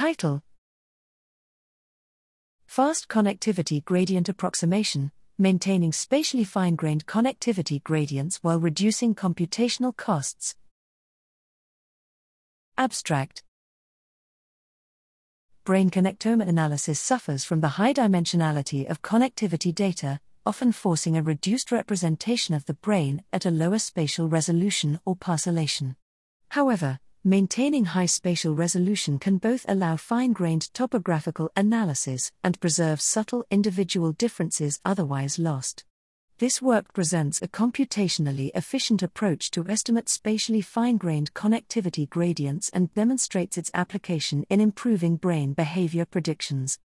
Title Fast Connectivity Gradient Approximation Maintaining spatially fine grained connectivity gradients while reducing computational costs. Abstract Brain connectome analysis suffers from the high dimensionality of connectivity data, often forcing a reduced representation of the brain at a lower spatial resolution or parcellation. However, maintaining high spatial resolution can both allow fine grained topographical analysis and preserve subtle individual differences otherwise lost. This work presents a computationally efficient approach to estimate spatially fine grained connectivity gradients and demonstrates its application in improving brain behavior predictions.